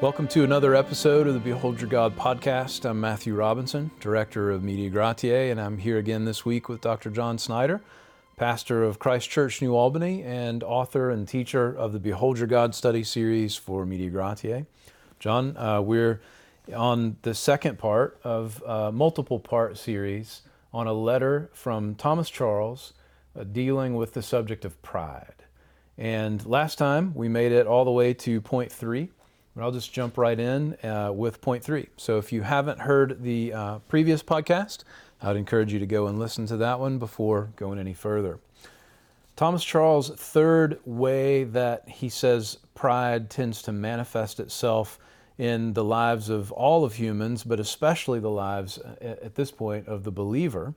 Welcome to another episode of the Behold Your God podcast. I'm Matthew Robinson, Director of Media Gratiae, and I'm here again this week with Dr. John Snyder, pastor of Christ Church New Albany and author and teacher of the Behold Your God study series for Media Gratiae. John, uh, we're on the second part of a multiple part series on a letter from Thomas Charles uh, dealing with the subject of pride. And last time we made it all the way to point three I'll just jump right in uh, with point three. So if you haven't heard the uh, previous podcast, I'd encourage you to go and listen to that one before going any further. Thomas Charles' third way that he says pride tends to manifest itself in the lives of all of humans, but especially the lives uh, at this point of the believer.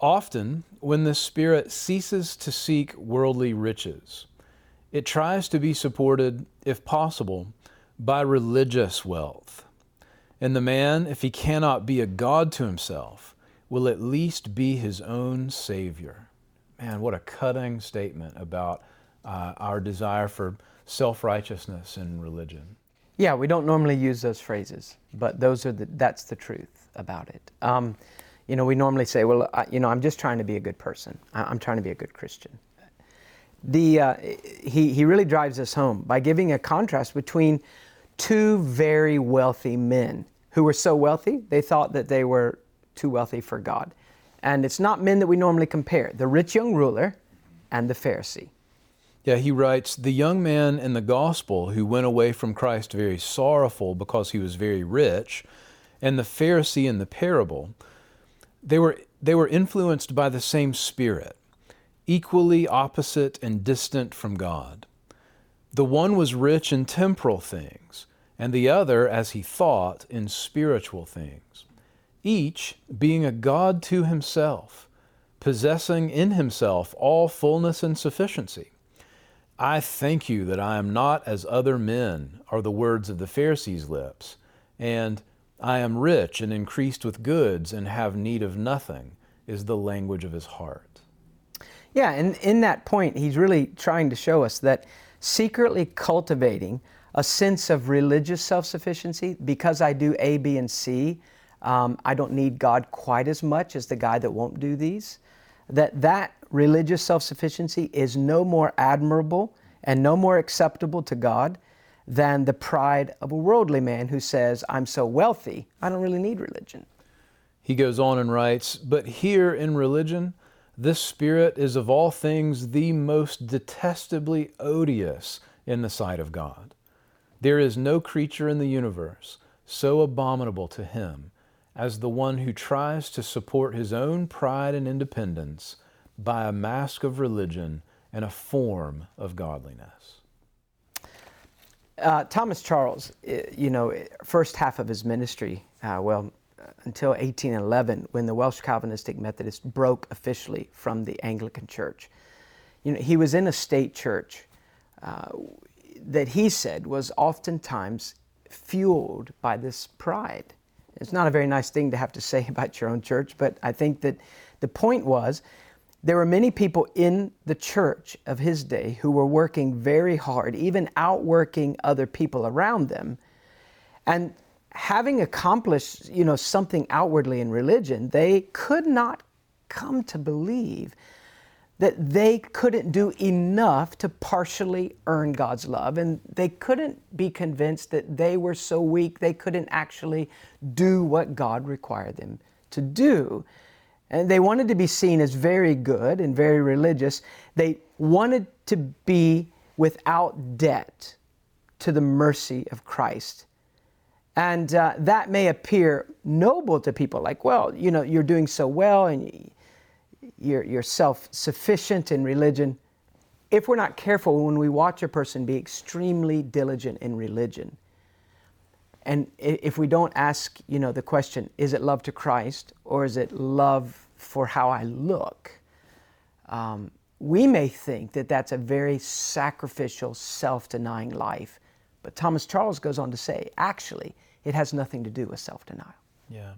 Often, when the spirit ceases to seek worldly riches, it tries to be supported, if possible, by religious wealth. And the man, if he cannot be a God to himself, will at least be his own Savior. Man, what a cutting statement about uh, our desire for self righteousness in religion. Yeah, we don't normally use those phrases, but those are the, that's the truth about it. Um, you know, we normally say, well, I, you know, I'm just trying to be a good person. I, I'm trying to be a good Christian the, uh, he, he really drives us home by giving a contrast between two very wealthy men who were so wealthy they thought that they were too wealthy for God. And it's not men that we normally compare the rich young ruler and the Pharisee. Yeah, he writes The young man in the gospel who went away from Christ very sorrowful because he was very rich, and the Pharisee in the parable, they were, they were influenced by the same spirit equally opposite and distant from God. The one was rich in temporal things, and the other, as he thought, in spiritual things, each being a God to himself, possessing in himself all fullness and sufficiency. I thank you that I am not as other men, are the words of the Pharisees' lips, and I am rich and increased with goods and have need of nothing, is the language of his heart. Yeah, and in that point, he's really trying to show us that secretly cultivating a sense of religious self sufficiency, because I do A, B, and C, um, I don't need God quite as much as the guy that won't do these. That that religious self sufficiency is no more admirable and no more acceptable to God than the pride of a worldly man who says, I'm so wealthy, I don't really need religion. He goes on and writes, But here in religion, this spirit is of all things the most detestably odious in the sight of God. There is no creature in the universe so abominable to him as the one who tries to support his own pride and independence by a mask of religion and a form of godliness. Uh, Thomas Charles, you know, first half of his ministry, uh, well, until 1811 when the Welsh Calvinistic Methodists broke officially from the Anglican Church. You know, he was in a state church uh, that he said was oftentimes fueled by this pride. It's not a very nice thing to have to say about your own church, but I think that the point was there were many people in the church of his day who were working very hard, even outworking other people around them. And having accomplished, you know, something outwardly in religion, they could not come to believe that they couldn't do enough to partially earn God's love. And they couldn't be convinced that they were so weak they couldn't actually do what God required them to do. And they wanted to be seen as very good and very religious. They wanted to be without debt to the mercy of Christ and uh, that may appear noble to people, like, well, you know, you're doing so well and you're, you're self sufficient in religion. If we're not careful when we watch a person be extremely diligent in religion, and if we don't ask, you know, the question, is it love to Christ or is it love for how I look? Um, we may think that that's a very sacrificial, self denying life. But Thomas Charles goes on to say, actually, it has nothing to do with self denial. Yeah.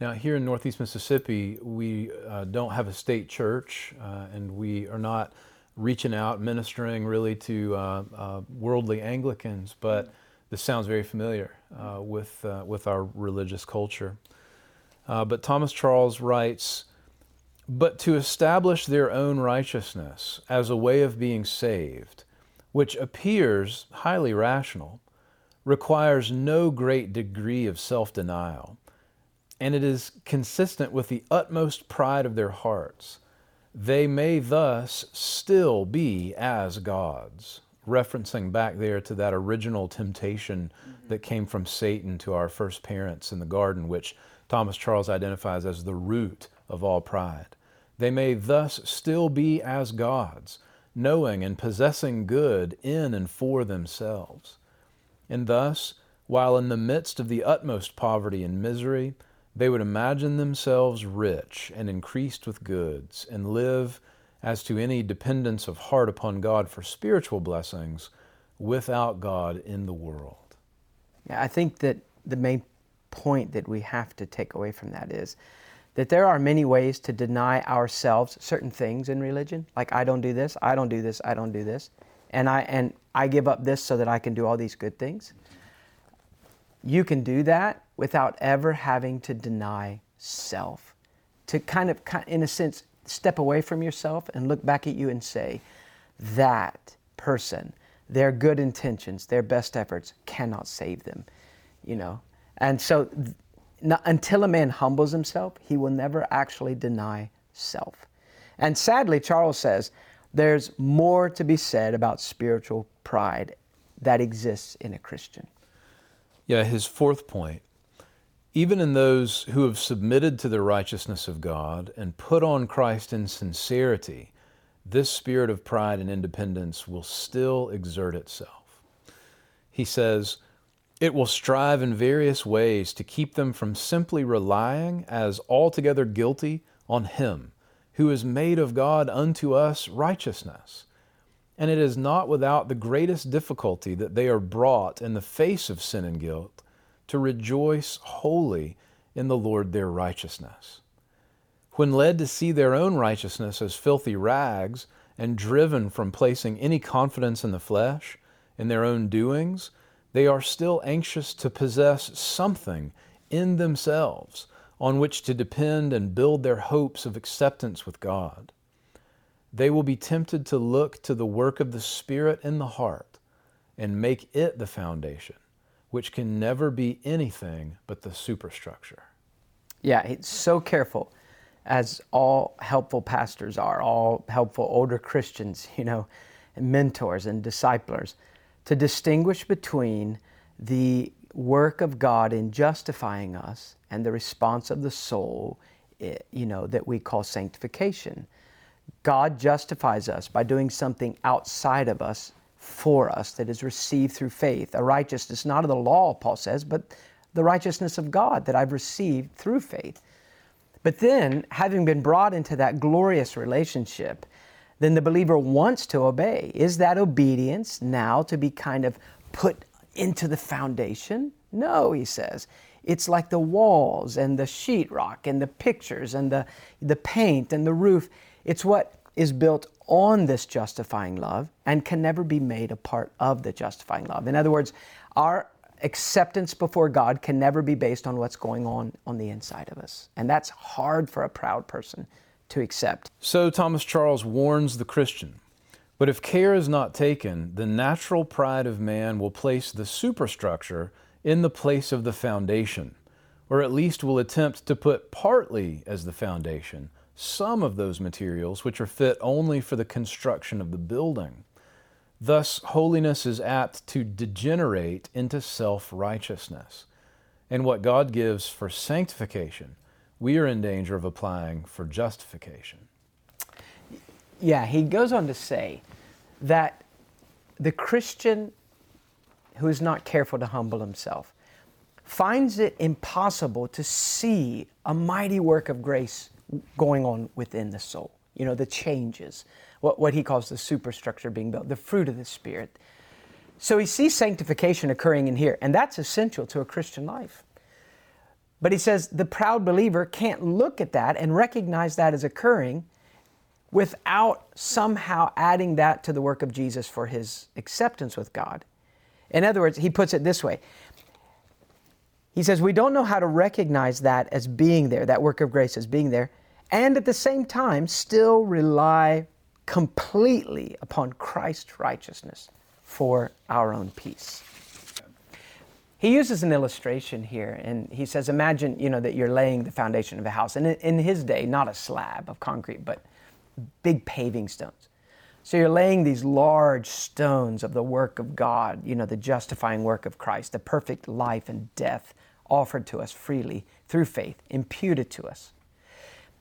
Now, here in Northeast Mississippi, we uh, don't have a state church, uh, and we are not reaching out, ministering really to uh, uh worldly Anglicans, but This sounds very familiar uh, with, uh, with our religious culture. But Thomas Charles writes, but to establish their own righteousness as a way of being saved, which appears highly rational, requires no great degree of self denial, and it is consistent with the utmost pride of their hearts. They may thus still be as gods, referencing back there to that original temptation mm-hmm. that came from Satan to our first parents in the garden, which Thomas Charles identifies as the root of all pride. They may thus still be as gods, knowing and possessing good in and for themselves. And thus, while in the midst of the utmost poverty and misery, they would imagine themselves rich and increased with goods, and live, as to any dependence of heart upon God for spiritual blessings, without God in the world. I think that the main point that we have to take away from that is that there are many ways to deny ourselves certain things in religion. Like I don't do this, I don't do this, I don't do this. And I and I give up this so that I can do all these good things. You can do that without ever having to deny self. To kind of in a sense step away from yourself and look back at you and say that person their good intentions, their best efforts cannot save them, you know. And so until a man humbles himself, he will never actually deny self. And sadly, Charles says there's more to be said about spiritual pride that exists in a Christian. Yeah, his fourth point even in those who have submitted to the righteousness of God and put on Christ in sincerity, this spirit of pride and independence will still exert itself. He says, it will strive in various ways to keep them from simply relying as altogether guilty on Him, who is made of God unto us righteousness. And it is not without the greatest difficulty that they are brought in the face of sin and guilt to rejoice wholly in the Lord their righteousness. When led to see their own righteousness as filthy rags, and driven from placing any confidence in the flesh, in their own doings, they are still anxious to possess something in themselves on which to depend and build their hopes of acceptance with God. They will be tempted to look to the work of the Spirit in the heart and make it the foundation, which can never be anything but the superstructure. Yeah, it's so careful, as all helpful pastors are, all helpful older Christians, you know, and mentors and disciplers to distinguish between the work of God in justifying us and the response of the soul, eh, you know, that we call sanctification. God justifies us by doing something outside of us for us that is received through faith. A righteousness not of the law, Paul says, but the righteousness of God that I've received through faith. But then, having been brought into that glorious relationship, then the believer wants to obey. Is that obedience now to be kind of put into the foundation? No, he says. It's like the walls and the sheetrock and the pictures and the, the paint and the roof. It's what is built on this justifying love and can never be made a part of the justifying love. In other words, our acceptance before God can never be based on what's going on on the inside of us. And that's hard for a proud person to accept. So Thomas Charles warns the Christian. But if care is not taken, the natural pride of man will place the superstructure in the place of the foundation, or at least will attempt to put partly as the foundation some of those materials which are fit only for the construction of the building. Thus, holiness is apt to degenerate into self righteousness. And what God gives for sanctification we are in danger of applying for justification. Yeah, he goes on to say that the Christian who is not careful to humble himself finds it impossible to see a mighty work of grace going on within the soul. You know, the changes, what, what he calls the superstructure being built, the fruit of the Spirit. So he sees sanctification occurring in here, and that's essential to a Christian life. But he says the proud believer can't look at that and recognize that as occurring without somehow adding that to the work of Jesus for his acceptance with God. In other words, he puts it this way He says, We don't know how to recognize that as being there, that work of grace as being there, and at the same time still rely completely upon Christ's righteousness for our own peace. He uses an illustration here, and he says, Imagine, you know, that you're laying the foundation of a house. And in his day, not a slab of concrete, but big paving stones. So you're laying these large stones of the work of God, you know, the justifying work of Christ, the perfect life and death offered to us freely through faith, imputed to us.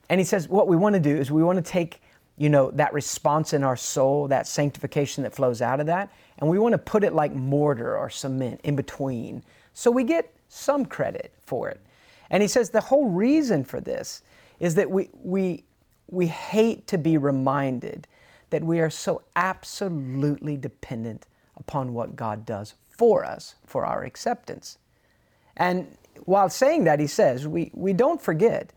And he says, what we want to do is we want to take, you know, that response in our soul, that sanctification that flows out of that, and we want to put it like mortar or cement in between. So we get some credit for it. And he says the whole reason for this is that we, we, we hate to be reminded that we are so absolutely dependent upon what God does for us for our acceptance. And while saying that, he says, we, we don't forget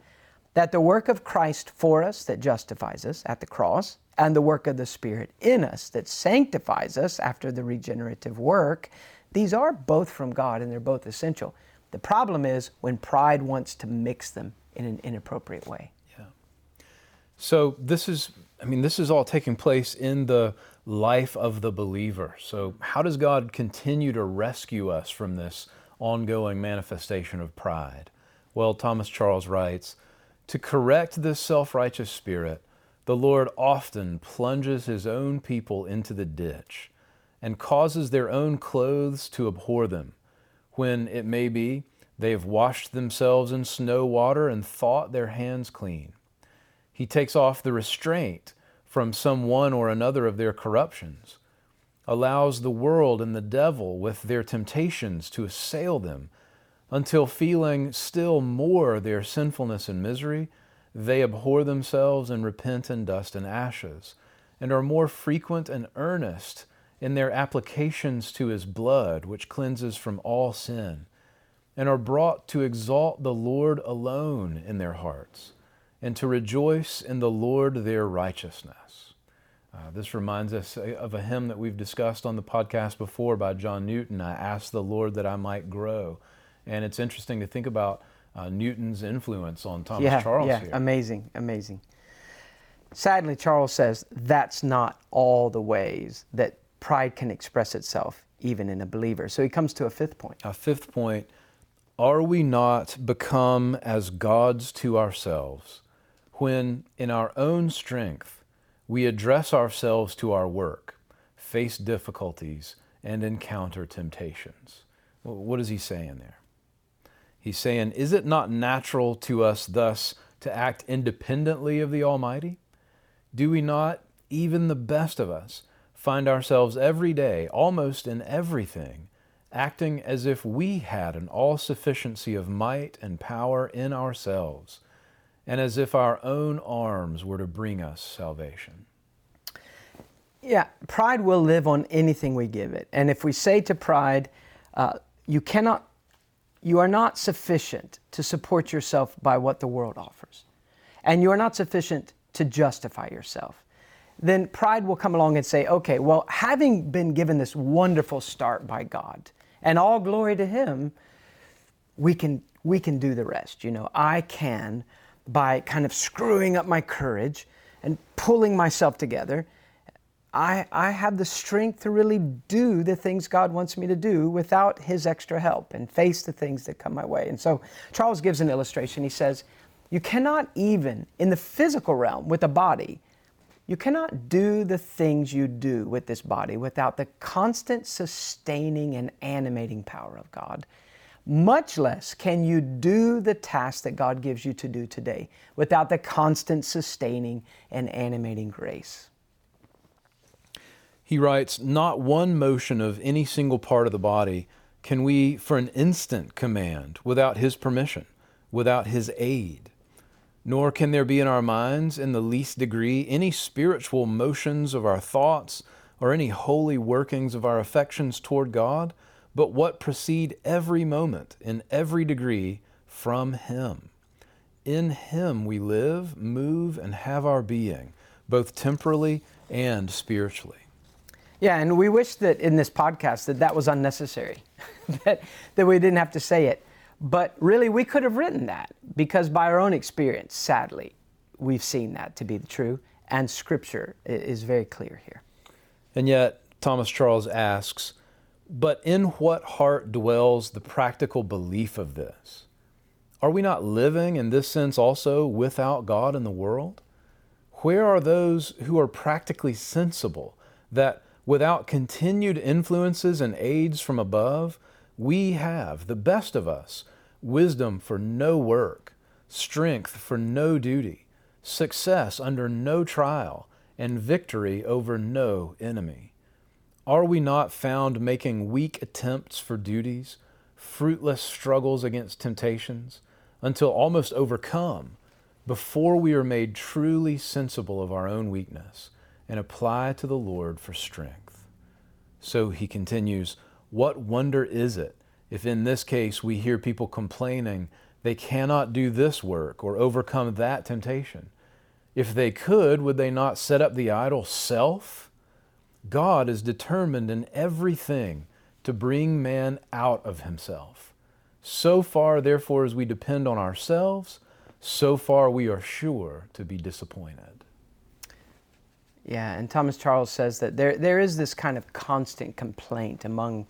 that the work of Christ for us that justifies us at the cross, and the work of the Spirit in us that sanctifies us after the regenerative work, these are both from God and they're both essential. The problem is when pride wants to mix them in an inappropriate way. Yeah. So this is I mean, this is all taking place in the life of the believer. So, how does God continue to rescue us from this ongoing manifestation of pride? Well, Thomas Charles writes To correct this self righteous spirit, the Lord often plunges his own people into the ditch and causes their own clothes to abhor them, when it may be they have washed themselves in snow water and thought their hands clean. He takes off the restraint from some one or another of their corruptions, allows the world and the devil with their temptations to assail them, until feeling still more their sinfulness and misery, they abhor themselves and repent in dust and ashes, and are more frequent and earnest in their applications to his blood, which cleanses from all sin, and are brought to exalt the Lord alone in their hearts and to rejoice in the Lord their righteousness. Uh, this reminds us of a hymn that we've discussed on the podcast before by John Newton. I asked the Lord that I might grow. And it's interesting to think about uh, Newton's influence on Thomas yeah, Charles yeah, here. amazing, amazing. Sadly, Charles says that's not all the ways that pride can express itself, even in a believer. So he comes to a fifth point. A fifth point are we not become as gods to ourselves? when, in our own strength, we address ourselves to our work, face difficulties, and encounter temptations. What is he saying there? He's saying, Is it not natural to us thus to act independently of the Almighty? Do we not, even the best of us, find ourselves every day, almost in everything, acting as if we had an all sufficiency of might and power in ourselves? and as if our own arms were to bring us salvation. Yeah, pride will live on anything we give it. And if we say to pride, uh, you cannot, you are not sufficient to support yourself by what the world offers, and you are not sufficient to justify yourself, then pride will come along and say, okay, well, having been given this wonderful start by God, and all glory to Him, we can, we can do the rest. You know, I can by kind of screwing up my courage and pulling myself together, I, I have the strength to really do the things God wants me to do without His extra help and face the things that come my way. And so Charles gives an illustration. He says, You cannot even, in the physical realm with a body, you cannot do the things you do with this body without the constant sustaining and animating power of God much less can you do the task that God gives you to do today without the constant sustaining and animating grace. He writes, Not one motion of any single part of the body can we for an instant command without His permission, without His aid. Nor can there be in our minds, in the least degree, any spiritual motions of our thoughts or any holy workings of our affections toward God but what proceed every moment in every degree from Him. In Him we live, move, and have our being, both temporally and spiritually. Yeah, and we wish that in this podcast that that was unnecessary, that, that we didn't have to say it. But really, we could have written that because by our own experience, sadly, we've seen that to be true, and Scripture is very clear here. And yet, Thomas Charles asks, but in what heart dwells the practical belief of this? Are we not living in this sense also without God in the world? Where are those who are practically sensible that without continued influences and aids from above, we have, the best of us, wisdom for no work, strength for no duty, success under no trial, and victory over no enemy? Are we not found making weak attempts for duties, fruitless struggles against temptations, until almost overcome, before we are made truly sensible of our own weakness and apply to the Lord for strength? So he continues, What wonder is it if in this case we hear people complaining they cannot do this work or overcome that temptation? If they could, would they not set up the idol self? God is determined in everything to bring man out of himself. So far, therefore, as we depend on ourselves, so far we are sure to be disappointed. Yeah, and Thomas Charles says that there, there is this kind of constant complaint among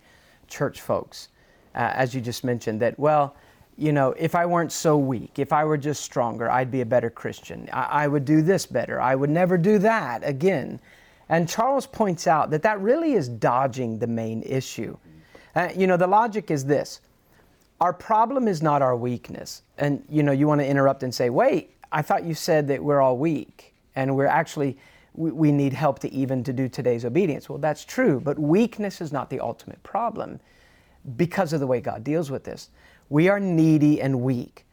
church folks, uh, as you just mentioned, that, well, you know, if I weren't so weak, if I were just stronger, I'd be a better Christian. I, I would do this better. I would never do that again. And Charles points out that that really is dodging the main issue. Uh, you know, the logic is this our problem is not our weakness. And, you know, you want to interrupt and say, wait, I thought you said that we're all weak and we're actually, we, we need help to even to do today's obedience. Well, that's true, but weakness is not the ultimate problem because of the way God deals with this. We are needy and weak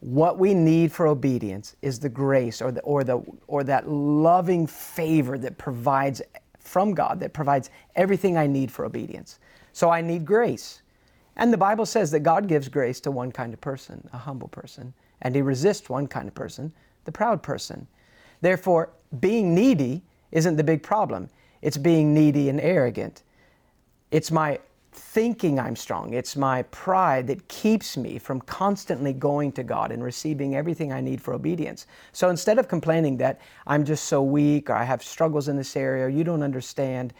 what we need for obedience is the grace or, the, or, the, or that loving favor that provides from God, that provides everything I need for obedience. So I need grace. And the Bible says that God gives grace to one kind of person, a humble person, and He resists one kind of person, the proud person. Therefore, being needy isn't the big problem, it's being needy and arrogant. It's my thinking I'm strong. It's my pride that keeps me from constantly going to God and receiving everything I need for obedience. So instead of complaining that I'm just so weak or I have struggles in this area or you don't understand,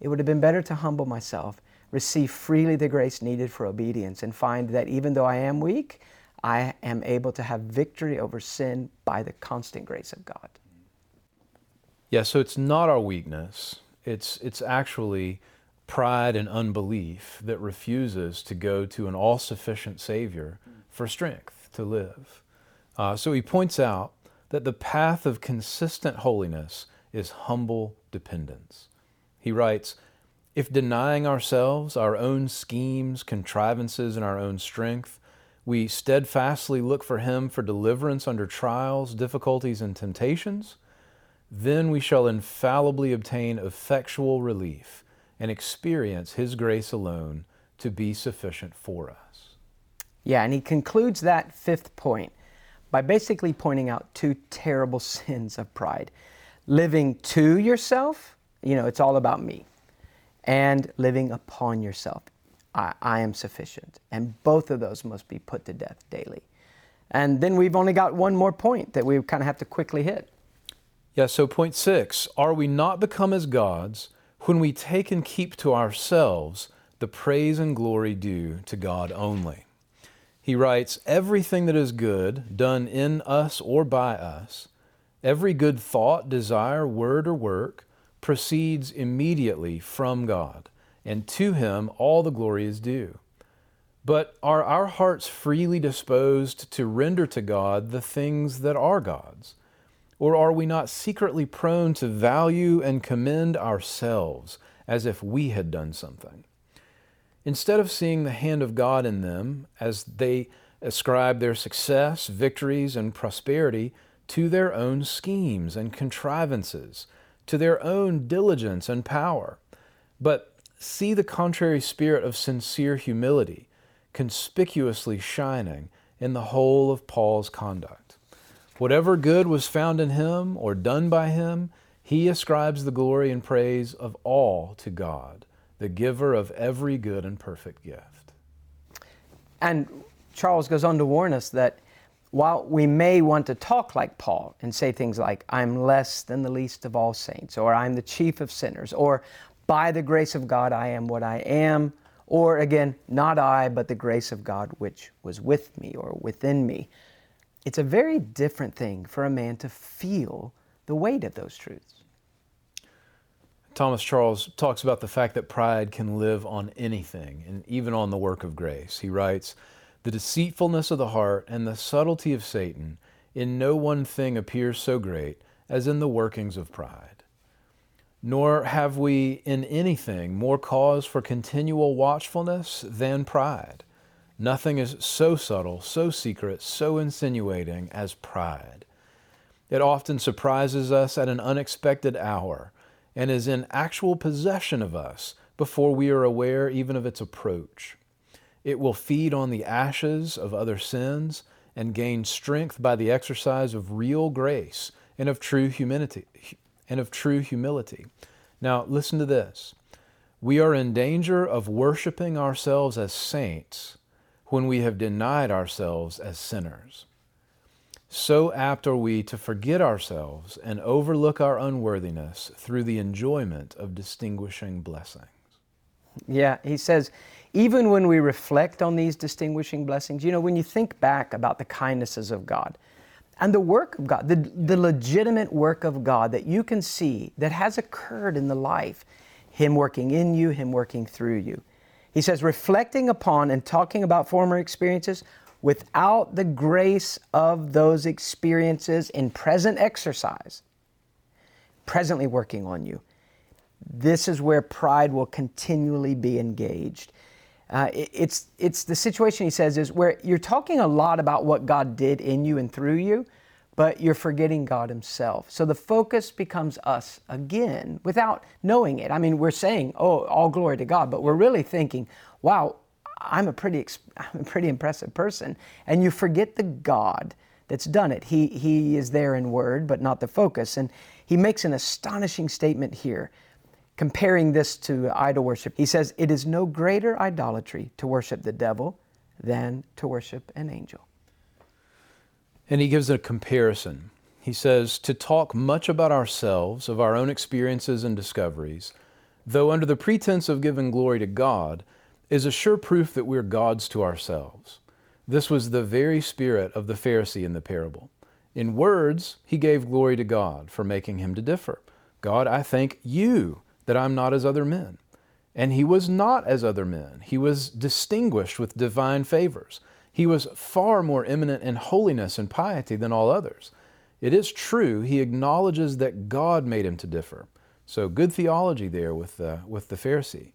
it would have been better to humble myself, receive freely the grace needed for obedience, and find that even though I am weak, I am able to have victory over sin by the constant grace of God. Yeah, so it's not our weakness. It's it's actually pride and unbelief that refuses to go to an all sufficient Savior for strength to live. Uh, so he points out that the path of consistent holiness is humble dependence. He writes, If denying ourselves, our own schemes, contrivances, and our own strength, we steadfastly look for Him for deliverance under trials, difficulties, and temptations, then we shall infallibly obtain effectual relief and experience His grace alone to be sufficient for us. Yeah, and he concludes that fifth point by basically pointing out two terrible sins of pride living to yourself, you know, it's all about me, and living upon yourself. I, I, am sufficient. And both of those must be put to death daily. And then we've only got one more point that we kind of have to quickly hit. Yeah, so point six are we not become as gods when we take and keep to ourselves the praise and glory due to God only. He writes, Everything that is good, done in us or by us, every good thought, desire, word, or work, proceeds immediately from God, and to Him all the glory is due. But are our hearts freely disposed to render to God the things that are God's? Or are we not secretly prone to value and commend ourselves as if we had done something? Instead of seeing the hand of God in them as they ascribe their success, victories, and prosperity to their own schemes and contrivances, to their own diligence and power, but see the contrary spirit of sincere humility conspicuously shining in the whole of Paul's conduct. Whatever good was found in him or done by him, He ascribes the glory and praise of all to God, the giver of every good and perfect gift. And Charles goes on to warn us that while we may want to talk like Paul and say things like, I'm less than the least of all saints, or I'm the chief of sinners, or by the grace of God I am what I am, or again, not I, but the grace of God which was with me or within me. It's a very different thing for a man to feel the weight of those truths. Thomas Charles talks about the fact that pride can live on anything and even on the work of grace. He writes, The deceitfulness of the heart and the subtlety of Satan in no one thing appears so great as in the workings of pride. Nor have we in anything more cause for continual watchfulness than pride. Nothing is so subtle, so secret, so insinuating as pride. It often surprises us at an unexpected hour and is in actual possession of us before we are aware even of its approach. It will feed on the ashes of other sins and gain strength by the exercise of real grace and of true humility and of true humility. Now listen to this. We are in danger of worshiping ourselves as saints when we have denied ourselves as sinners. So apt are we to forget ourselves and overlook our unworthiness through the enjoyment of distinguishing blessings. Yeah, he says, even when we reflect on these distinguishing blessings, you know, when you think back about the kindnesses of God and the work of God, the, the legitimate work of God that you can see that has occurred in the life, Him working in you, Him working through you. He says, reflecting upon and talking about former experiences without the grace of those experiences in present exercise, presently working on you, this is where pride will continually be engaged. Uh, it, it's, it's the situation, he says, is where you're talking a lot about what God did in you and through you, but you're forgetting God Himself. So the focus becomes us again without knowing it. I mean, we're saying, oh, all glory to God, but we're really thinking, wow, I'm a pretty, I'm a pretty impressive person. And you forget the God that's done it. He, he is there in word, but not the focus. And he makes an astonishing statement here, comparing this to idol worship. He says, It is no greater idolatry to worship the devil than to worship an angel. And he gives a comparison. He says, To talk much about ourselves, of our own experiences and discoveries, though under the pretense of giving glory to God, is a sure proof that we're gods to ourselves. This was the very spirit of the Pharisee in the parable. In words, he gave glory to God for making him to differ. God, I thank you that I'm not as other men. And he was not as other men. He was distinguished with divine favors. He was far more eminent in holiness and piety than all others. It is true, he acknowledges that God made him to differ. So good theology there with the, with the Pharisee.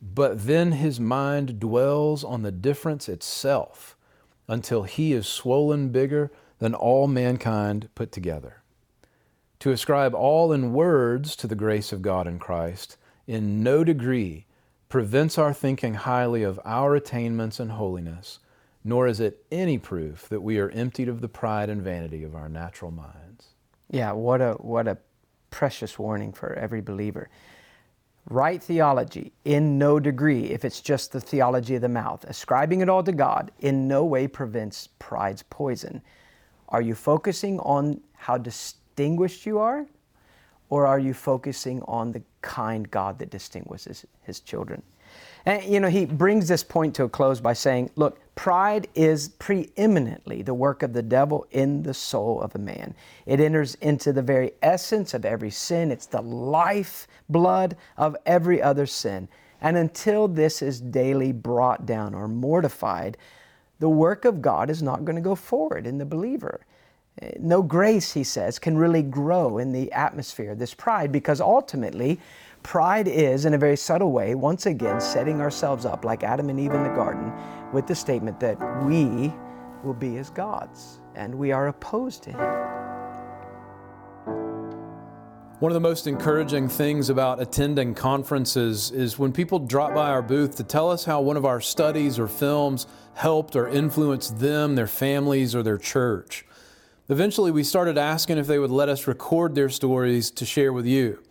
But then his mind dwells on the difference itself until he is swollen bigger than all mankind put together. To ascribe all in words to the grace of God in Christ in no degree prevents our thinking highly of our attainments and holiness, nor is it any proof that we are emptied of the pride and vanity of our natural minds. Yeah, what a, what a precious warning for every believer. Right theology, in no degree, if it's just the theology of the mouth, ascribing it all to God, in no way prevents pride's poison. Are you focusing on how distinguished you are? Or are you focusing on the kind God that distinguishes his children? And you know, he brings this point to a close by saying, look, pride is preeminently the work of the devil in the soul of a man. It enters into the very essence of every sin. It's the life blood of every other sin. And until this is daily brought down or mortified, the work of God is not going to go forward in the believer. No grace, he says, can really grow in the atmosphere, this pride, because ultimately Pride is, in a very subtle way, once again setting ourselves up like Adam and Eve in the garden with the statement that we will be as gods and we are opposed to Him. One of the most encouraging things about attending conferences is when people drop by our booth to tell us how one of our studies or films helped or influenced them, their families, or their church. Eventually, we started asking if they would let us record their stories to share with you.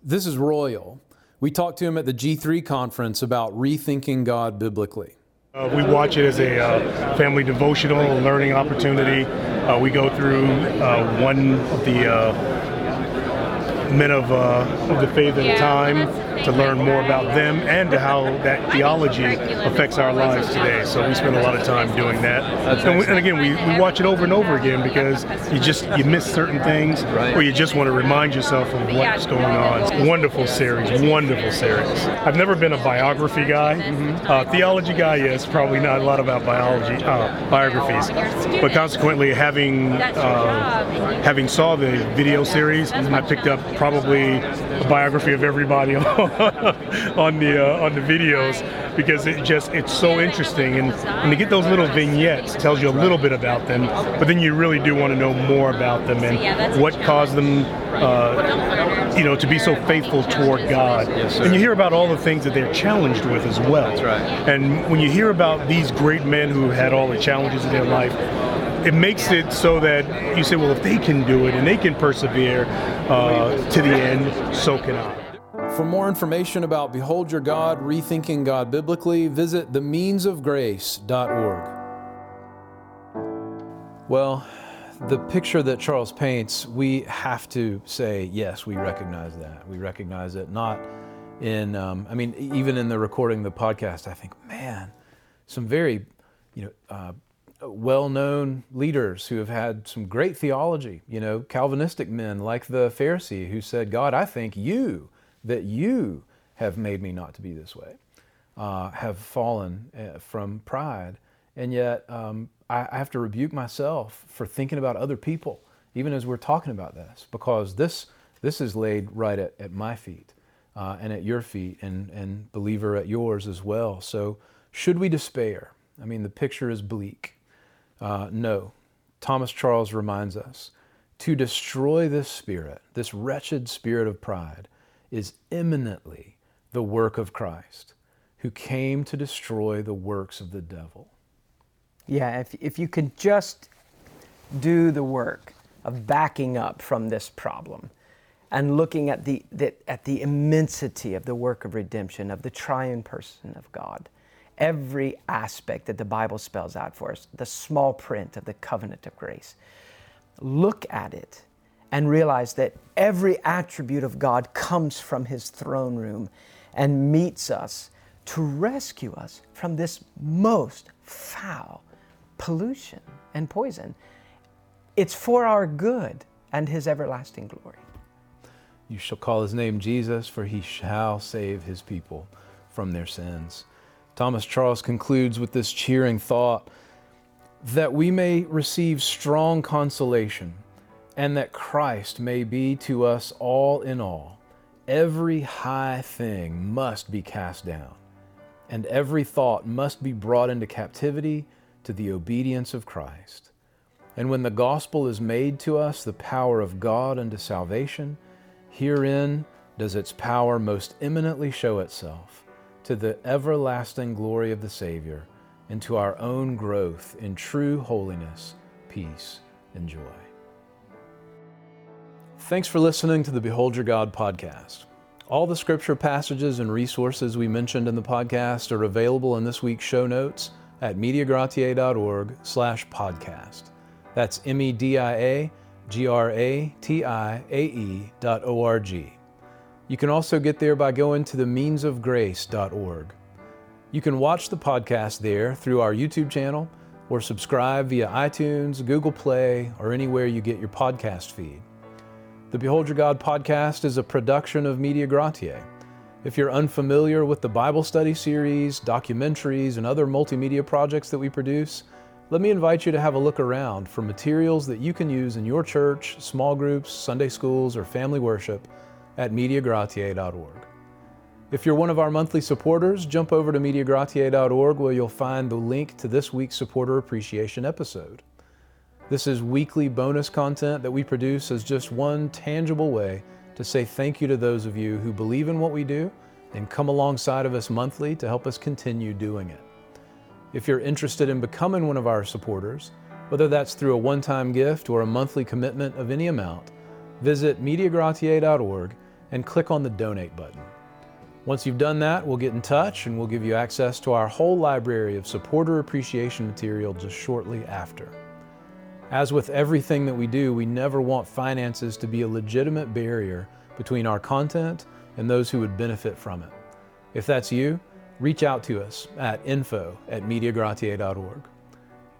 This is Royal. We talked to him at the G3 conference about rethinking God biblically. Uh, we watch it as a uh, family devotional learning opportunity. Uh, we go through uh, one of the uh, men of, uh, of the faith at a time to learn more about them and to how that theology affects our lives today. So we spend a lot of time doing that. And, we, and, again, we, we watch it over and over again because you just you miss certain things or you just want to remind yourself of what's going on. Wonderful series, wonderful series. I've never been a biography guy. Mm-hmm. Uh, theology guy, yes, probably not a lot about biology uh, biographies, but consequently having uh, having saw the video series, I picked up probably a biography of everybody on the uh, on the videos because it just it's so interesting. And when you get those little vignettes tells you a little bit about them but then you really do want to know more about them and what caused them uh, you know to be so faithful toward God. Yes, and you hear about all the things that they're challenged with as well. That's right. and when you hear about these great men who had all the challenges in their life it makes it so that you say, well, if they can do it and they can persevere uh, to the end, so can I. For more information about Behold Your God, Rethinking God Biblically, visit themeansofgrace.org. Well, the picture that Charles paints, we have to say, yes, we recognize that. We recognize it not in, um, I mean, even in the recording the podcast, I think, man, some very, you know, uh, well-known leaders who have had some great theology, you know, Calvinistic men like the Pharisee who said, God, I thank you that you have made me not to be this way, uh, have fallen uh, from pride. And yet, um, I, I have to rebuke myself for thinking about other people, even as we're talking about this, because this, this is laid right at, at my feet uh, and at your feet, and, and believer at yours as well. So, should we despair? I mean, the picture is bleak. Uh, no. Thomas Charles reminds us to destroy this spirit, this wretched spirit of pride, is eminently the work of Christ, who came to destroy the works of the devil. Yeah, if, if you could just do the work of backing up from this problem and looking at the, the, at the immensity of the work of redemption, of the triune person of God, every aspect that the Bible spells out for us, the small print of the covenant of grace. Look at it and realize that every attribute of God comes from His throne room and meets us to rescue us from this most foul pollution and poison. It's for our good and His everlasting glory. You shall call His name Jesus, for He shall save His people from their sins. Thomas Charles concludes with this cheering thought that we may receive strong consolation and that Christ may be to us all in all, every high thing must be cast down, and every thought must be brought into captivity to the obedience of Christ. And when the gospel is made to us the power of God unto salvation, herein does its power most eminently show itself to the everlasting glory of the Savior and to our own growth in true holiness, peace, and joy. Thanks for listening to the Behold Your God podcast. All the scripture passages and resources we mentioned in the podcast are available in this week's show notes at mediagratiae.org slash podcast. That's M-E-D-I-A-G-R-A-T-I-A-E dot O-R-G. You can also get there by going to themeansofgrace.org. You can watch the podcast there through our YouTube channel or subscribe via iTunes, Google Play, or anywhere you get your podcast feed. The Behold Your God podcast is a production of Media Gratiae. If you're unfamiliar with the Bible study series, documentaries, and other multimedia projects that we produce, let me invite you to have a look around for materials that you can use in your church, small groups, Sunday schools, or family worship at MediaGratiae.org. If you're one of our monthly supporters, jump over to MediaGratiae.org where you'll find the link to this week's Supporter Appreciation episode. This is weekly bonus content that we produce as just one tangible way to say thank you to those of you who believe in what we do and come alongside of us monthly to help us continue doing it. If you're interested in becoming one of our supporters, Whether that's through a one time gift or a monthly commitment of any amount, visit MediaGratiae.org and click on the Donate button. Once you've done that, we'll get in touch and we'll give you access to our whole library of supporter appreciation material just shortly after. As with everything that we do, we never want finances to be a legitimate barrier between our content and those who would benefit from it. If that's you, reach out to us at info at mediagratiae.org.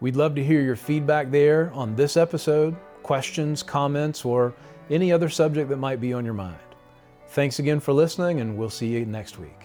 We'd love to hear your feedback there on this episode, questions, comments, or any other subject that might be on your mind. Thanks again for listening, and we'll see you next week.